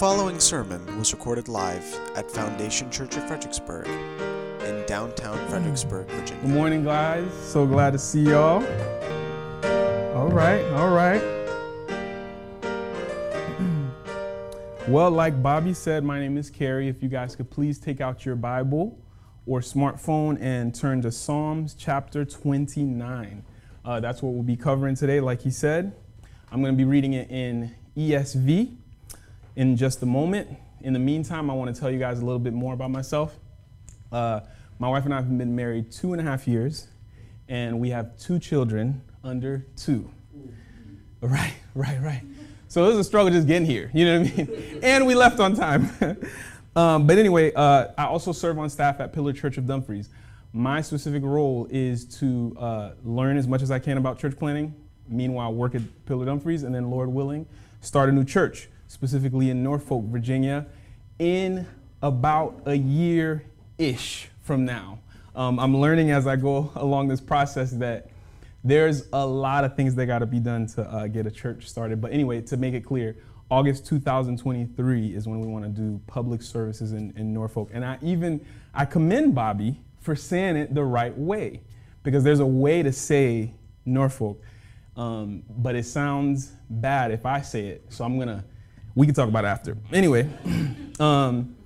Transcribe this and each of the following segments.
following sermon was recorded live at Foundation Church of Fredericksburg in downtown Fredericksburg, Virginia. Good morning, guys. So glad to see y'all. All right, all right. well, like Bobby said, my name is Carrie. If you guys could please take out your Bible or smartphone and turn to Psalms chapter 29. Uh, that's what we'll be covering today, like he said. I'm going to be reading it in ESV in just a moment. In the meantime, I want to tell you guys a little bit more about myself. Uh, my wife and I have been married two and a half years, and we have two children under two. Right, right, right. So it was a struggle just getting here, you know what I mean? and we left on time. um, but anyway, uh, I also serve on staff at Pillar Church of Dumfries. My specific role is to uh, learn as much as I can about church planting, meanwhile, work at Pillar Dumfries, and then, Lord willing, start a new church specifically in Norfolk, Virginia, in about a year ish from now. Um, I'm learning as I go along this process that there's a lot of things that got to be done to uh, get a church started. But anyway, to make it clear, August 2023 is when we want to do public services in, in Norfolk. And I even I commend Bobby for saying it the right way, because there's a way to say Norfolk, um, but it sounds bad if I say it. So I'm gonna we can talk about after. Anyway, um,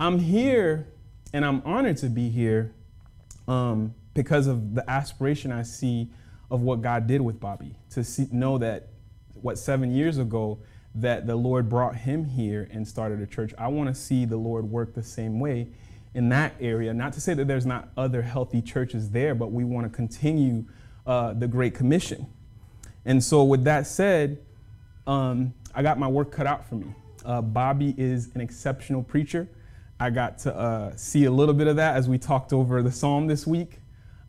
I'm here and I'm honored to be here um, because of the aspiration I see of what God did with Bobby. To see, know that, what, seven years ago, that the Lord brought him here and started a church. I want to see the Lord work the same way in that area. Not to say that there's not other healthy churches there, but we want to continue uh, the Great Commission. And so, with that said, um, I got my work cut out for me. Uh, Bobby is an exceptional preacher. I got to uh, see a little bit of that as we talked over the psalm this week.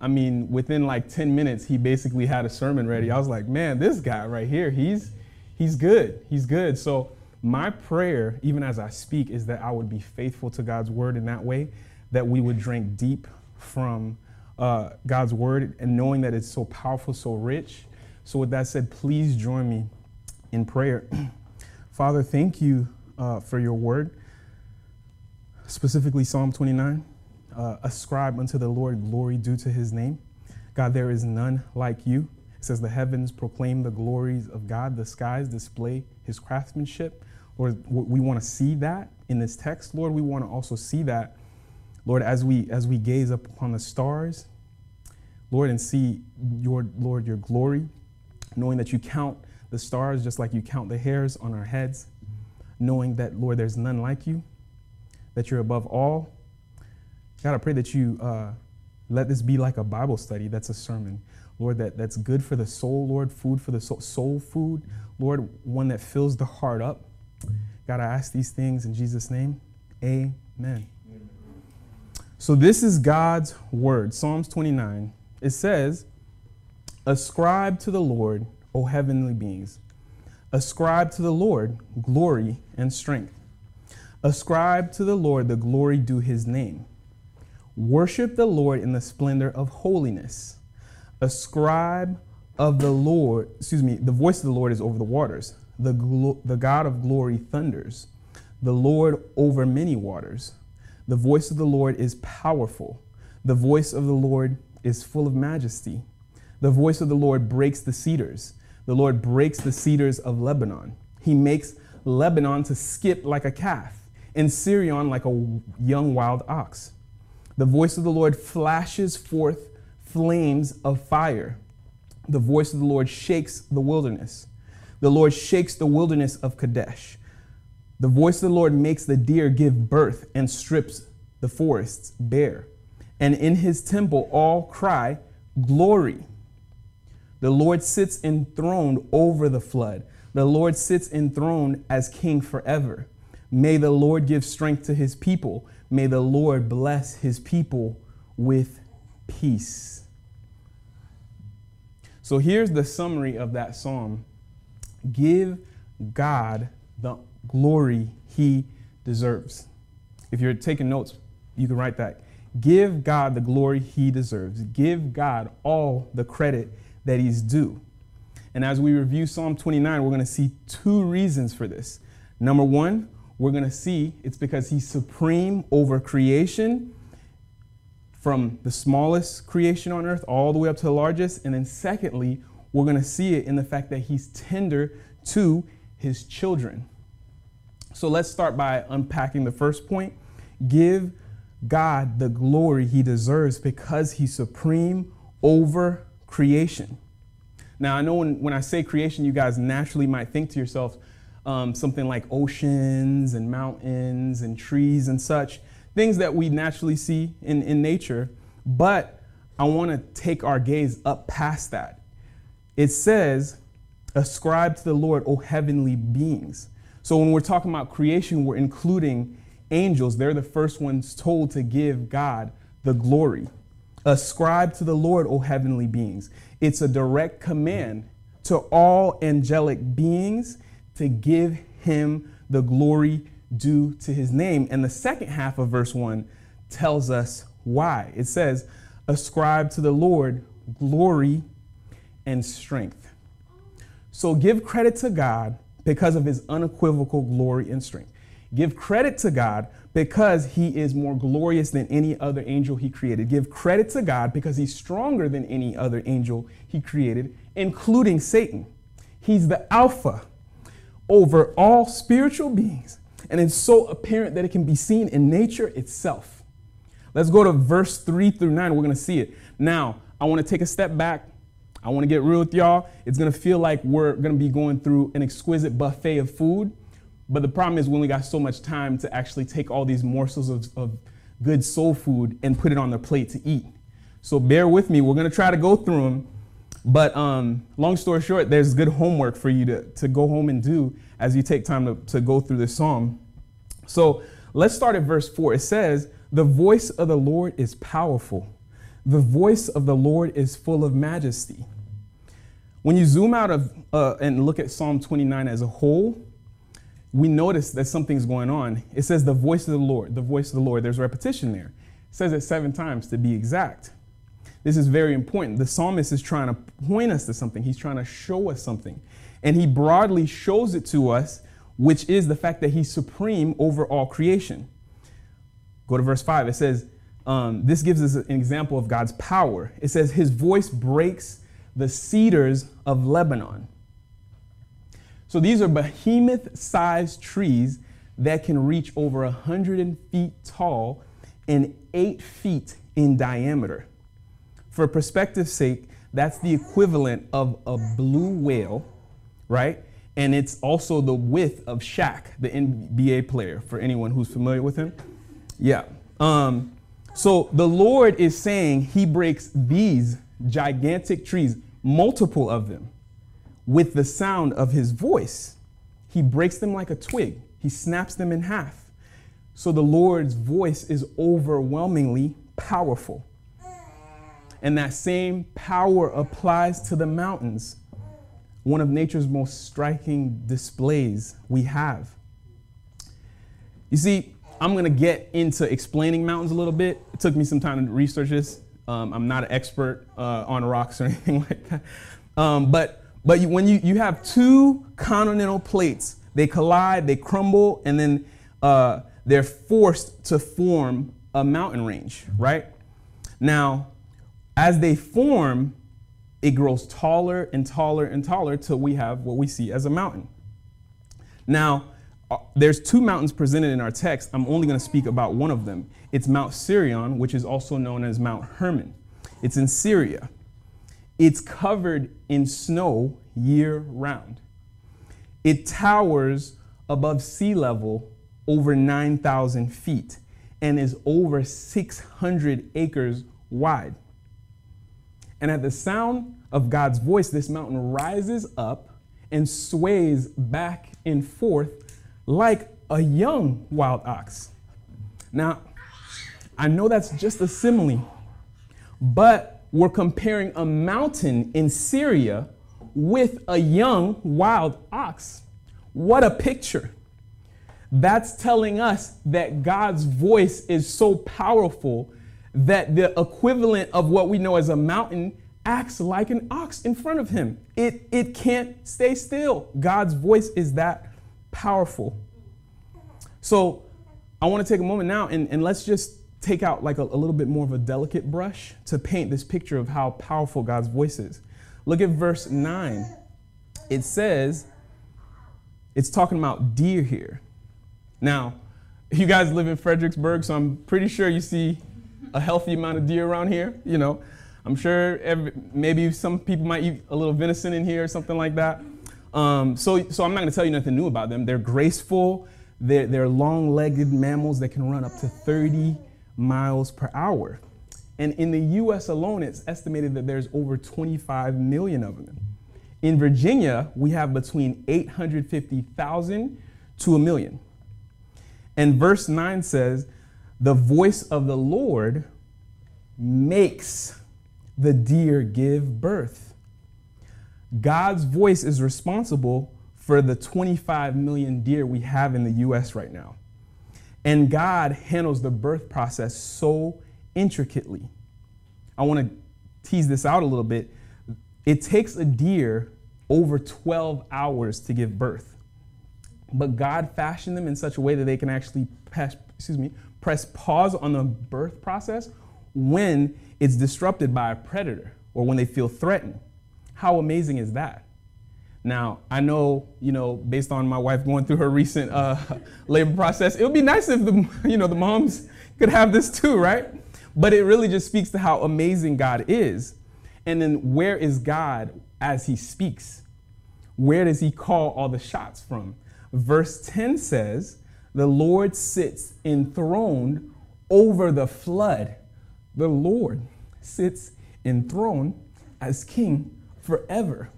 I mean, within like 10 minutes, he basically had a sermon ready. I was like, man, this guy right here, he's, he's good. He's good. So, my prayer, even as I speak, is that I would be faithful to God's word in that way, that we would drink deep from uh, God's word and knowing that it's so powerful, so rich. So, with that said, please join me in prayer. Father, thank you uh, for your word, specifically Psalm 29. Uh, ascribe unto the Lord glory due to his name. God, there is none like you. It says, The heavens proclaim the glories of God, the skies display his craftsmanship. Lord, we want to see that in this text, Lord. We want to also see that, Lord, as we as we gaze up upon the stars, Lord, and see your Lord, your glory, knowing that you count the stars just like you count the hairs on our heads, knowing that, Lord, there's none like you, that you're above all. God, I pray that you uh, let this be like a Bible study that's a sermon. Lord, that, that's good for the soul, Lord, food for the soul, soul food, Lord, one that fills the heart up. God, I ask these things in Jesus' name. Amen. So, this is God's word, Psalms 29. It says, Ascribe to the Lord O heavenly beings. Ascribe to the Lord glory and strength. Ascribe to the Lord the glory due his name. Worship the Lord in the splendor of holiness. Ascribe of the Lord, excuse me, the voice of the Lord is over the waters. The, glo- the God of glory thunders. The Lord over many waters. The voice of the Lord is powerful. The voice of the Lord is full of majesty. The voice of the Lord breaks the cedars. The Lord breaks the cedars of Lebanon. He makes Lebanon to skip like a calf, and Sirion like a young wild ox. The voice of the Lord flashes forth flames of fire. The voice of the Lord shakes the wilderness. The Lord shakes the wilderness of Kadesh. The voice of the Lord makes the deer give birth and strips the forests bare. And in his temple all cry, Glory. The Lord sits enthroned over the flood. The Lord sits enthroned as king forever. May the Lord give strength to his people. May the Lord bless his people with peace. So here's the summary of that psalm Give God the glory he deserves. If you're taking notes, you can write that. Give God the glory he deserves. Give God all the credit that he's due. And as we review Psalm 29, we're going to see two reasons for this. Number one, we're going to see it's because he's supreme over creation from the smallest creation on earth all the way up to the largest. And then, secondly, we're going to see it in the fact that he's tender to his children. So let's start by unpacking the first point. Give God the glory he deserves because he's supreme over creation. Now, I know when, when I say creation, you guys naturally might think to yourself um, something like oceans and mountains and trees and such, things that we naturally see in, in nature. But I want to take our gaze up past that. It says, Ascribe to the Lord, O heavenly beings. So when we're talking about creation, we're including angels. They're the first ones told to give God the glory. Ascribe to the Lord, O heavenly beings. It's a direct command to all angelic beings to give him the glory due to his name. And the second half of verse 1 tells us why. It says, Ascribe to the Lord glory and strength. So give credit to God because of his unequivocal glory and strength. Give credit to God because he is more glorious than any other angel he created. Give credit to God because he's stronger than any other angel he created, including Satan. He's the Alpha over all spiritual beings, and it's so apparent that it can be seen in nature itself. Let's go to verse 3 through 9. We're going to see it. Now, I want to take a step back. I want to get real with y'all. It's going to feel like we're going to be going through an exquisite buffet of food. But the problem is, we only got so much time to actually take all these morsels of, of good soul food and put it on the plate to eat. So bear with me. We're going to try to go through them. But um, long story short, there's good homework for you to, to go home and do as you take time to, to go through this psalm. So let's start at verse 4. It says, The voice of the Lord is powerful, the voice of the Lord is full of majesty. When you zoom out of uh, and look at Psalm 29 as a whole, we notice that something's going on. It says the voice of the Lord, the voice of the Lord. There's repetition there. It says it seven times to be exact. This is very important. The psalmist is trying to point us to something, he's trying to show us something. And he broadly shows it to us, which is the fact that he's supreme over all creation. Go to verse 5. It says, um, This gives us an example of God's power. It says, His voice breaks the cedars of Lebanon. So these are behemoth sized trees that can reach over 100 feet tall and 8 feet in diameter. For perspective's sake, that's the equivalent of a blue whale, right? And it's also the width of Shaq, the NBA player, for anyone who's familiar with him. Yeah. Um, so the Lord is saying he breaks these gigantic trees, multiple of them, with the sound of his voice. He breaks them like a twig, he snaps them in half. So the Lord's voice is overwhelmingly powerful. And that same power applies to the mountains, one of nature's most striking displays we have. You see, I'm to get into explaining mountains a little bit. It took me some time to research this. Um, I'm not an expert uh, on rocks or anything like that. Um, but but you, when you, you have two continental plates, they collide, they crumble, and then uh, they're forced to form a mountain range, right? Now, as they form, it grows taller and taller and taller till we have what we see as a mountain. Now, uh, there's two mountains presented in our text. I'm only going to speak about one of them. It's Mount Sirion, which is also known as Mount Hermon. It's in Syria. It's covered in snow year round. It towers above sea level over 9,000 feet and is over 600 acres wide. And at the sound of God's voice, this mountain rises up and sways back and forth like a young wild ox. Now, I know that's just a simile, but we're comparing a mountain in Syria with a young wild ox. What a picture! That's telling us that God's voice is so powerful that the equivalent of what we know as a mountain acts like an ox in front of him. It, it can't stay still. God's voice is that powerful. So I want to take a moment now and, and let's just take out like a, a little bit more of a delicate brush to paint this picture of how powerful God's voice is. Look at verse 9. It says, it's talking about deer here. Now, you guys live in Fredericksburg, so I'm pretty sure you see a healthy amount of deer around here. You know, I'm sure every, maybe some people might eat a little venison in here or something like that. Um, so, so I'm not going to tell you nothing new about them. They're graceful. They're, they're long-legged mammals that can run up to 30 miles per hour. And in the U.S. alone, it's estimated that there's over 25 million of them. In Virginia, we have between 850,000 to a million. And verse 9 says, The voice of the Lord makes the deer give birth. God's voice is responsible for the 25 million deer we have in the US right now. And God handles the birth process so intricately. I want to tease this out a little bit. It takes a deer over 12 hours to give birth. But God fashioned them in such a way that they can actually press, excuse me, press pause on the birth process when it's disrupted by a predator or when they feel threatened. How amazing is that? Now, I know, you know, based on my wife going through her recent uh, labor process, it would be nice if the, you know, the moms could have this too, right? But it really just speaks to how amazing God is. And then where is God as he speaks? Where does he call all the shots from? Verse 10 says, The Lord sits enthroned over the flood. The Lord sits enthroned as king forever.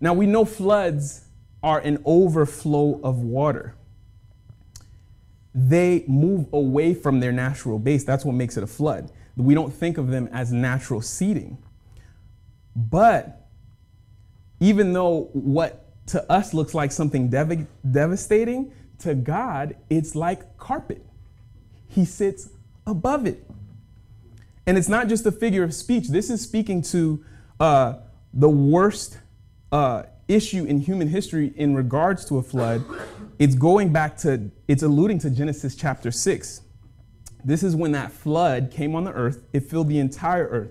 Now we know floods are an overflow of water. They move away from their natural base. That's what makes it a flood. We don't think of them as natural seeding. But even though what to us looks like something dev- devastating, to God, it's like carpet. He sits above it. And it's not just a figure of speech. This is speaking to uh, the worst uh, issue in human history in regards to a flood. It's going back to, it's alluding to Genesis chapter 6. This is when that flood came on the earth. It filled the entire earth,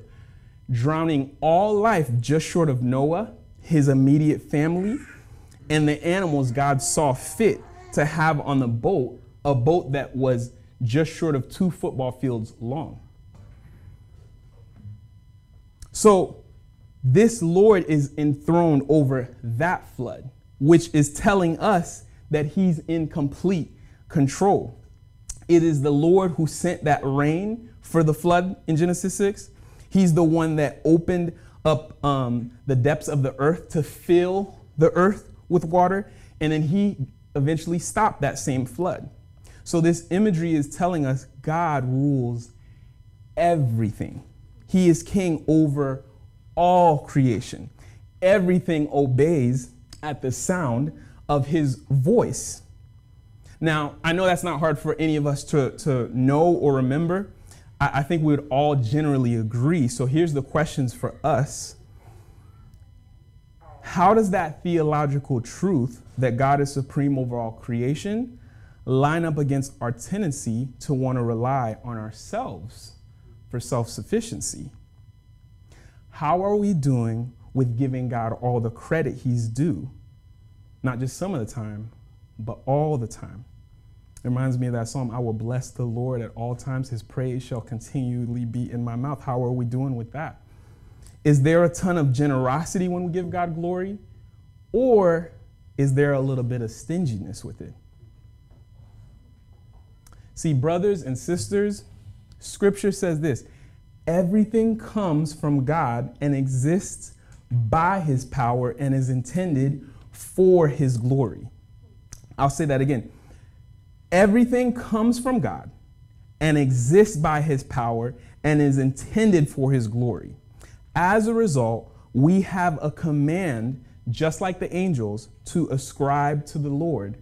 drowning all life just short of Noah, his immediate family, and the animals God saw fit to have on the boat, a boat that was just short of two football fields long. So, this Lord is enthroned over that flood, which is telling us that he's in complete control. It is the Lord who sent that rain for the flood in Genesis 6. He's the one that opened up um, the depths of the earth to fill the earth with water, and then he eventually stopped that same flood. So, this imagery is telling us God rules everything. He is king over all creation. Everything obeys at the sound of his voice. Now, I know that's not hard for any of us to, to know or remember. I, I think we would all generally agree. So here's the questions for us How does that theological truth that God is supreme over all creation line up against our tendency to want to rely on ourselves for self sufficiency? How are we doing with giving God all the credit He's due? Not just some of the time, but all the time. It reminds me of that psalm I will bless the Lord at all times, His praise shall continually be in my mouth. How are we doing with that? Is there a ton of generosity when we give God glory? Or is there a little bit of stinginess with it? See, brothers and sisters, scripture says this Everything comes from God and exists by his power and is intended for his glory. I'll say that again. Everything comes from God and exists by his power and is intended for his glory. As a result, we have a command, just like the angels, to ascribe to the Lord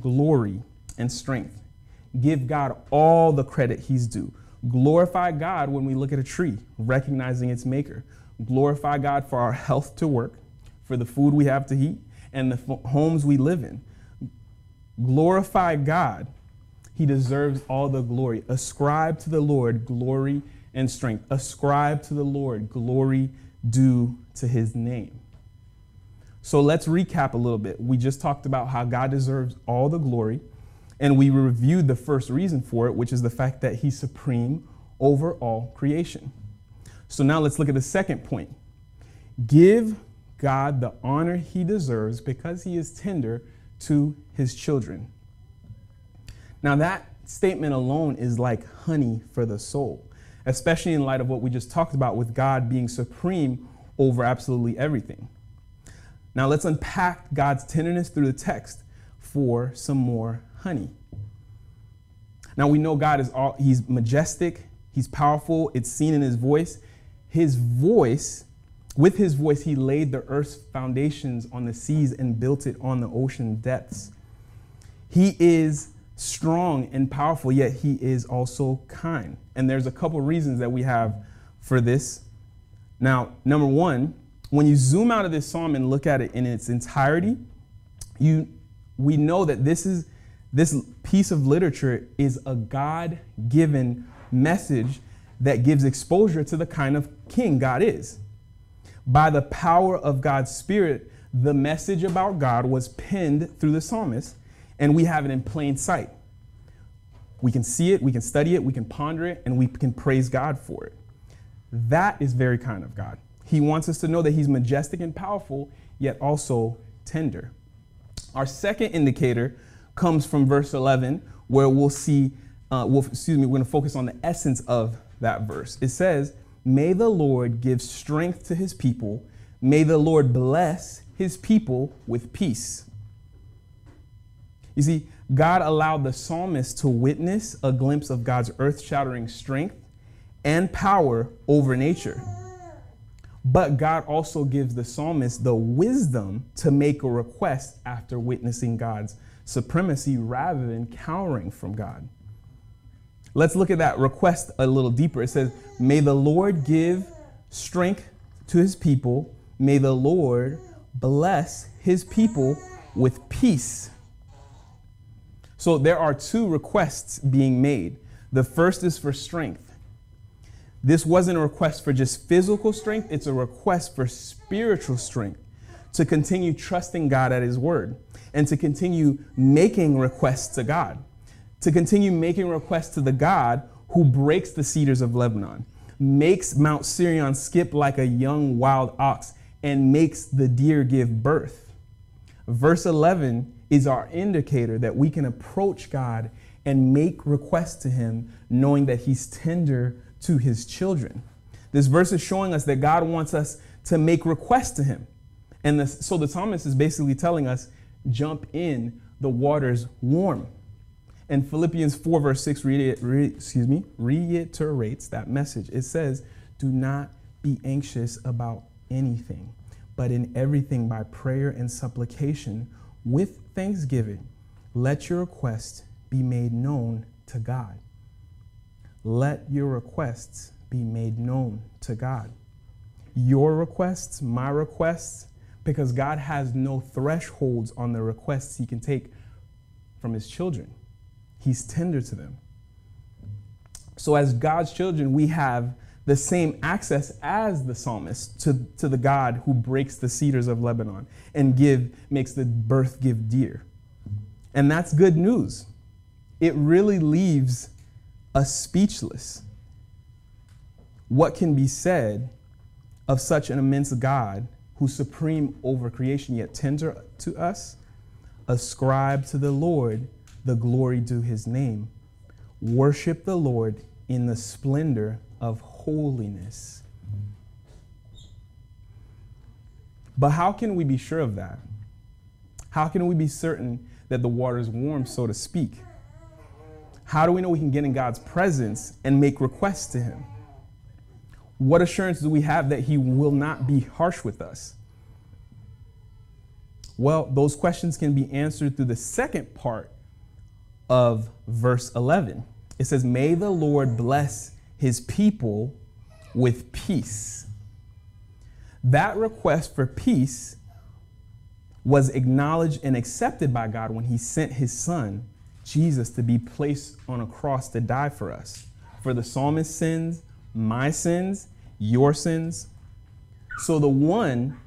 glory and strength. Give God all the credit he's due. Glorify God when we look at a tree, recognizing its maker. Glorify God for our health to work, for the food we have to eat, and the f- homes we live in. glorify God. He deserves all the glory. Ascribe to the Lord glory and strength. Ascribe to the Lord glory due to his name. So let's recap a little bit. We just talked about how God deserves all the glory, and we reviewed the first reason for it, which is the fact that he's supreme over all creation. So now let's look at the second point. Give God the honor he deserves because he is tender to his children. Now, that statement alone is like honey for the soul, especially in light of what we just talked about with God being supreme over absolutely everything. Now, let's unpack God's tenderness through the text for some more honey. Now, we know God is all, he's majestic, he's powerful, it's seen in his voice. His voice, with his voice, he laid the earth's foundations on the seas and built it on the ocean depths. He is strong and powerful, yet he is also kind. And there's a couple reasons that we have for this. Now, number one, when you zoom out of this psalm and look at it in its entirety, you we know that this is this piece of literature is a God-given message that gives exposure to the kind of king God is. By the power of God's Spirit, the message about God was penned through the psalmist and we have it in plain sight. We can see it, we can study it, we can ponder it, and we can praise God for it. That is very kind of God. He wants us to know that He's majestic and powerful, yet also tender. Our second indicator comes from verse 11, where we'll see, uh, we'll, excuse me, we're going to focus on the essence of that verse. It says, May the Lord give strength to His people, may the Lord bless His people with peace. You see, God allowed the psalmist to witness a glimpse of God's earth shattering strength and power over nature. But God also gives the psalmist the wisdom to make a request after witnessing God's supremacy rather than cowering from God. Let's look at that request a little deeper. It says, May the Lord give strength to his people. May the Lord bless his people with peace. So there are two requests being made. The first is for strength. This wasn't a request for just physical strength, it's a request for spiritual strength to continue trusting God at His word and to continue making requests to God, to continue making requests to the God who breaks the cedars of Lebanon, makes Mount Sirion skip like a young wild ox, and makes the deer give birth. Verse 11 is our indicator that we can approach God and make requests to Him, knowing that He's tender to His children. This verse is showing us that God wants us to make requests to Him. And the, so the psalmist is basically telling us, jump in, the water's warm. And Philippians 4, verse 6, re, re, excuse me, reiterates that message. It says, Do not be anxious about anything, but in everything by prayer and supplication with thanksgiving, let your requests be made known to God. Let your requests be made known to God. Your requests, my requests, because God has no thresholds on the requests He can take from His children. He's tender to them. So, as God's children, we have the same access as the psalmist to, to the God who breaks the cedars of Lebanon and give makes the birth give deer. And that's good news. It really leaves us speechless. What can be said of such an immense God who's supreme over creation yet tender to us? Ascribe to the Lord the glory due his name. Worship the Lord in the splendor of holiness. But how can we be sure of that? How can we be certain that the water is warm, so to speak? How do we know we can get in God's presence and make requests to Him? What assurance do we have that He will not be harsh with us? Well, those questions can be answered through the second part of verse 11. It says, May the Lord bless his people with peace. That request for peace was acknowledged and accepted by God when he sent his son, Jesus, to be placed on a cross to die for us. For the psalmist's sins, my sins, your sins. So the one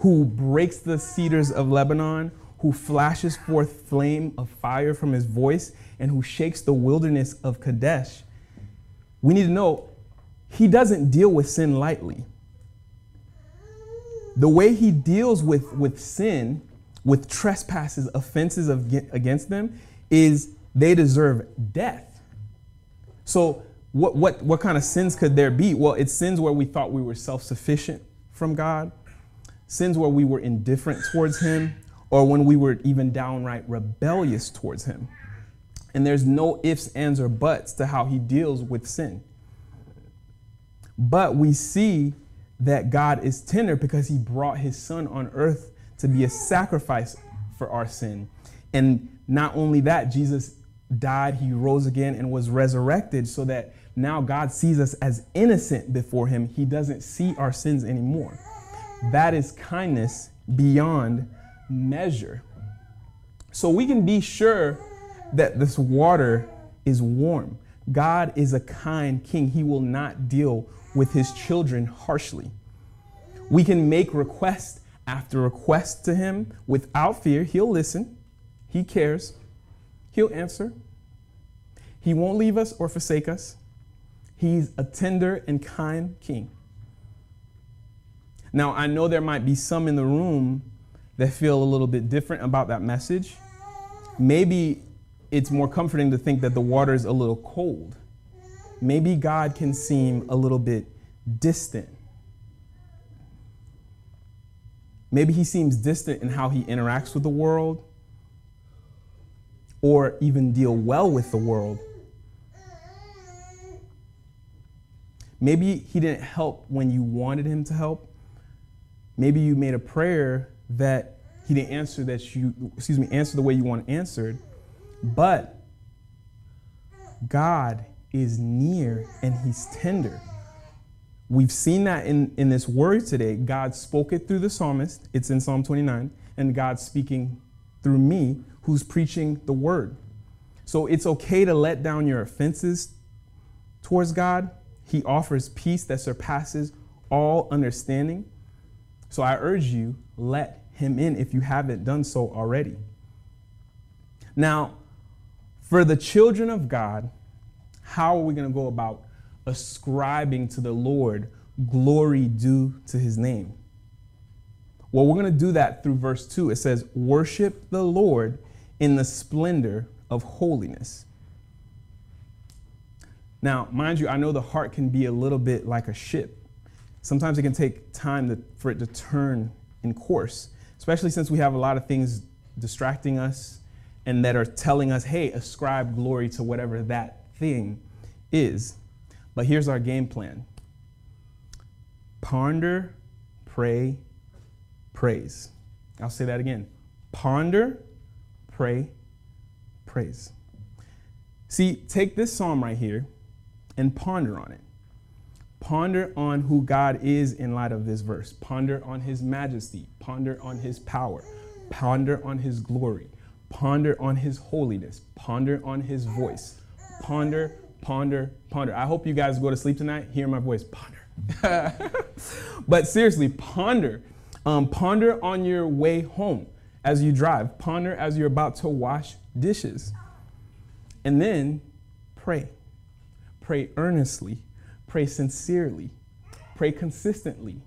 who breaks the cedars of Lebanon, who flashes forth flame of fire from his voice, and who shakes the wilderness of Kadesh, we need to know he doesn't deal with sin lightly. The way he deals with, with sin, with trespasses, offenses of, against them, is they deserve death. So, what, what, what kind of sins could there be? Well, it's sins where we thought we were self sufficient from God, sins where we were indifferent towards Him, or when we were even downright rebellious towards Him. And there's no ifs, ands, or buts to how He deals with sin. But we see that God is tender because He brought His Son on earth to be a sacrifice for our sin. And not only that, Jesus died, He rose again, and was resurrected so that now God sees us as innocent before Him. He doesn't see our sins anymore. That is kindness beyond measure. So we can be sure that this water is warm. God is a kind king. He will not deal with his children harshly. We can make request after request to him without fear. He'll listen, he cares, he'll answer. He won't leave us or forsake us. He's a tender and kind king. Now, I know there might be some in the room that feel a little bit different about that message. Maybe it's more comforting to think that the water is a little cold. Maybe God can seem a little bit distant. Maybe he seems distant in how he interacts with the world or even deal well with the world. Maybe he didn't help when you wanted him to help. Maybe you made a prayer that he didn't answer that you excuse me answer the way you want answered. But God is near and he's tender. We've seen that in, in this word today. God spoke it through the psalmist. It's in Psalm 29. And God's speaking through me, who's preaching the word. So it's okay to let down your offenses towards God. He offers peace that surpasses all understanding. So I urge you, let him in if you haven't done so already. Now, for the children of God, how are we going to go about ascribing to the Lord glory due to his name? Well, we're going to do that through verse 2. It says, Worship the Lord in the splendor of holiness. Now, mind you, I know the heart can be a little bit like a ship. Sometimes it can take time to, for it to turn in course, especially since we have a lot of things distracting us and that are telling us, hey, ascribe glory to whatever that thing is. But here's our game plan ponder, pray, praise. I'll say that again ponder, pray, praise. See, take this psalm right here and ponder on it. Ponder on who God is in light of this verse. Ponder on his majesty. Ponder on his power. Ponder on his glory. Ponder on his holiness. Ponder on his voice. Ponder, ponder, ponder. I hope you guys go to sleep tonight, hear my voice, ponder. but seriously, ponder. Um, ponder on your way home as you drive. Ponder as you're about to wash dishes. And then pray. Pray earnestly. Pray sincerely. Pray consistently.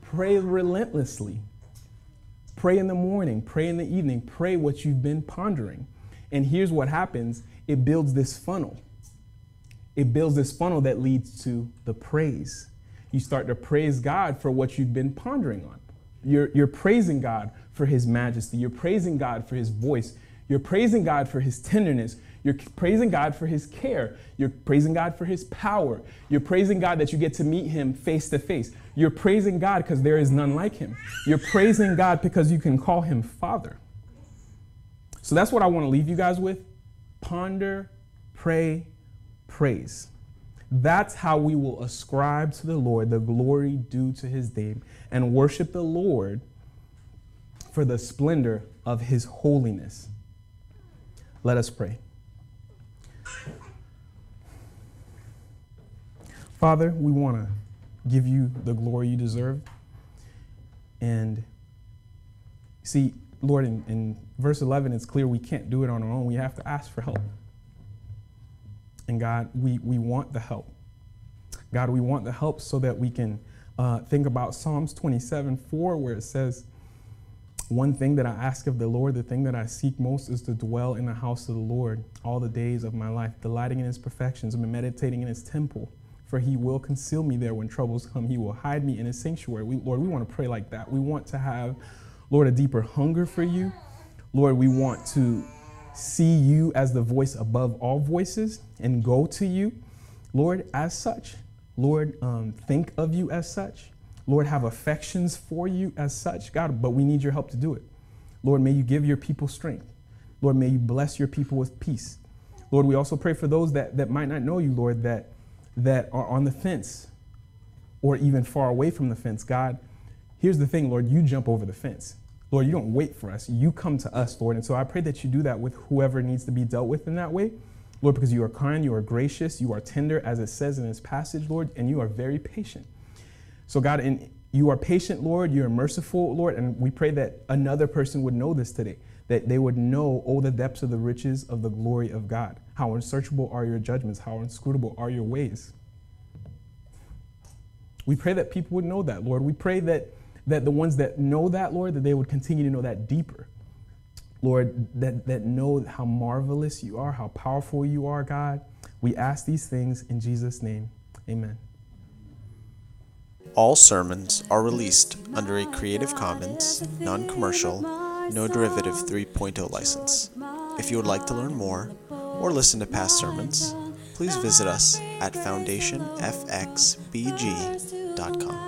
Pray relentlessly. Pray in the morning. Pray in the evening. Pray what you've been pondering. And here's what happens it builds this funnel it builds this funnel that leads to the praise. You start to praise God for what you've been pondering on. You're, you're praising God for his majesty. You're praising God for his voice. You're praising God for his tenderness. You're praising God for his care. You're praising God for his power. You're praising God that you get to meet him face to face. You're praising God because there is none like him. You're praising God because you can call him Father. So that's what I want to leave you guys with. Ponder, pray, praise. That's how we will ascribe to the Lord the glory due to his name and worship the Lord for the splendor of his holiness. Let us pray. Father, we want to give you the glory you deserve. And see, Lord, in, in, verse 11, it's clear we can't do it on our own. We have to ask for help. And God, we, we want the help. God, we want the help so that we can uh, think about Psalms 27 4, where it says, One thing that I ask of the Lord, the thing that I seek most is to dwell in the house of the Lord all the days of my life, delighting in his perfections and meditating in his temple. For he will conceal me there when troubles come. He will hide me in his sanctuary. We, Lord, we want to pray like that. We want to have, Lord, a deeper hunger for you. Lord, we want to see you as the voice above all voices and go to you, Lord, as such. Lord, um, think of you as such. Lord, have affections for you as such, God, but we need your help to do it. Lord, may you give your people strength. Lord, may you bless your people with peace. Lord, we also pray for those that, that might not know you, Lord, that, that are on the fence or even far away from the fence. God, here's the thing, Lord, you jump over the fence. Lord, you don't wait for us. You come to us, Lord. And so I pray that you do that with whoever needs to be dealt with in that way. Lord, because you are kind, you are gracious, you are tender, as it says in this passage, Lord, and you are very patient. So, God, and you are patient, Lord, you are merciful, Lord, and we pray that another person would know this today, that they would know, oh, the depths of the riches of the glory of God. How unsearchable are your judgments, how inscrutable are your ways. We pray that people would know that, Lord. We pray that, that the ones that know that, Lord, that they would continue to know that deeper. Lord, that, that know how marvelous you are, how powerful you are, God. We ask these things in Jesus' name. Amen. All sermons are released under a Creative Commons, non commercial, no derivative 3.0 license. If you would like to learn more or listen to past sermons, please visit us at foundationfxbg.com.